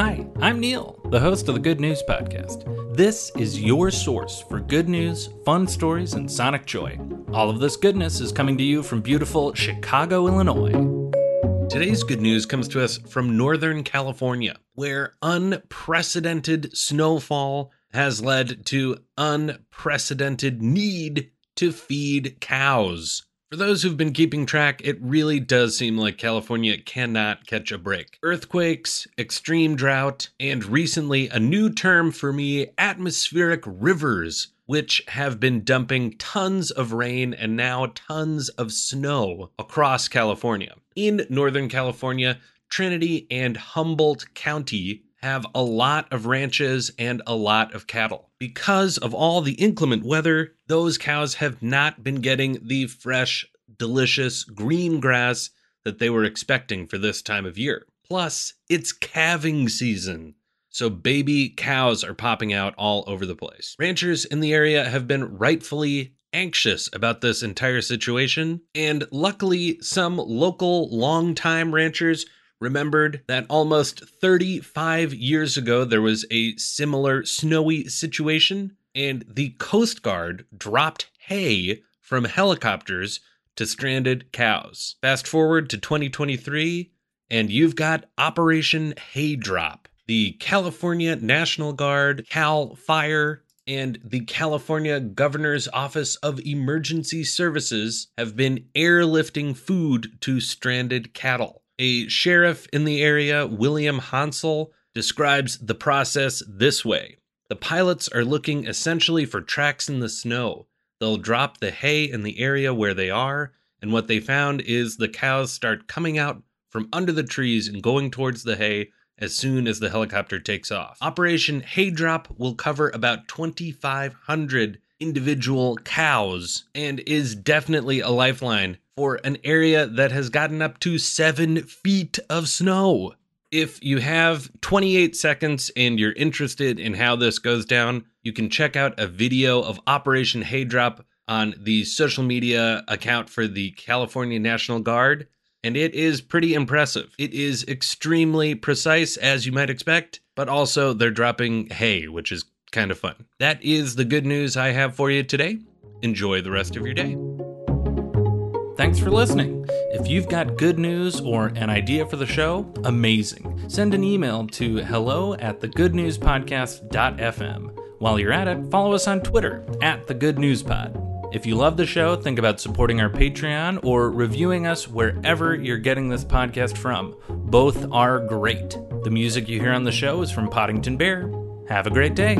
Hi, I'm Neil, the host of the Good News Podcast. This is your source for good news, fun stories, and sonic joy. All of this goodness is coming to you from beautiful Chicago, Illinois. Today's good news comes to us from Northern California, where unprecedented snowfall has led to unprecedented need to feed cows. For those who've been keeping track, it really does seem like California cannot catch a break. Earthquakes, extreme drought, and recently a new term for me atmospheric rivers, which have been dumping tons of rain and now tons of snow across California. In Northern California, Trinity and Humboldt County have a lot of ranches and a lot of cattle. Because of all the inclement weather, those cows have not been getting the fresh, delicious green grass that they were expecting for this time of year. Plus, it's calving season. So, baby cows are popping out all over the place. Ranchers in the area have been rightfully anxious about this entire situation, and luckily, some local longtime ranchers remembered that almost 35 years ago there was a similar snowy situation, and the Coast Guard dropped hay from helicopters to stranded cows. Fast forward to 2023, and you've got Operation Hay Drop. The California National Guard, CAL FIRE, and the California Governor's Office of Emergency Services have been airlifting food to stranded cattle. A sheriff in the area, William Honsal, describes the process this way The pilots are looking essentially for tracks in the snow. They'll drop the hay in the area where they are, and what they found is the cows start coming out from under the trees and going towards the hay as soon as the helicopter takes off. Operation Hay Drop will cover about 2,500 individual cows and is definitely a lifeline for an area that has gotten up to seven feet of snow. If you have 28 seconds and you're interested in how this goes down, you can check out a video of Operation Haydrop on the social media account for the California National Guard, and it is pretty impressive. It is extremely precise, as you might expect, but also they're dropping hay, which is kind of fun. That is the good news I have for you today. Enjoy the rest of your day. Thanks for listening. If you've got good news or an idea for the show, amazing. Send an email to hello at thegoodnewspodcast.fm. While you're at it, follow us on Twitter at the Good News Pod. If you love the show, think about supporting our Patreon or reviewing us wherever you're getting this podcast from. Both are great. The music you hear on the show is from Poddington Bear. Have a great day.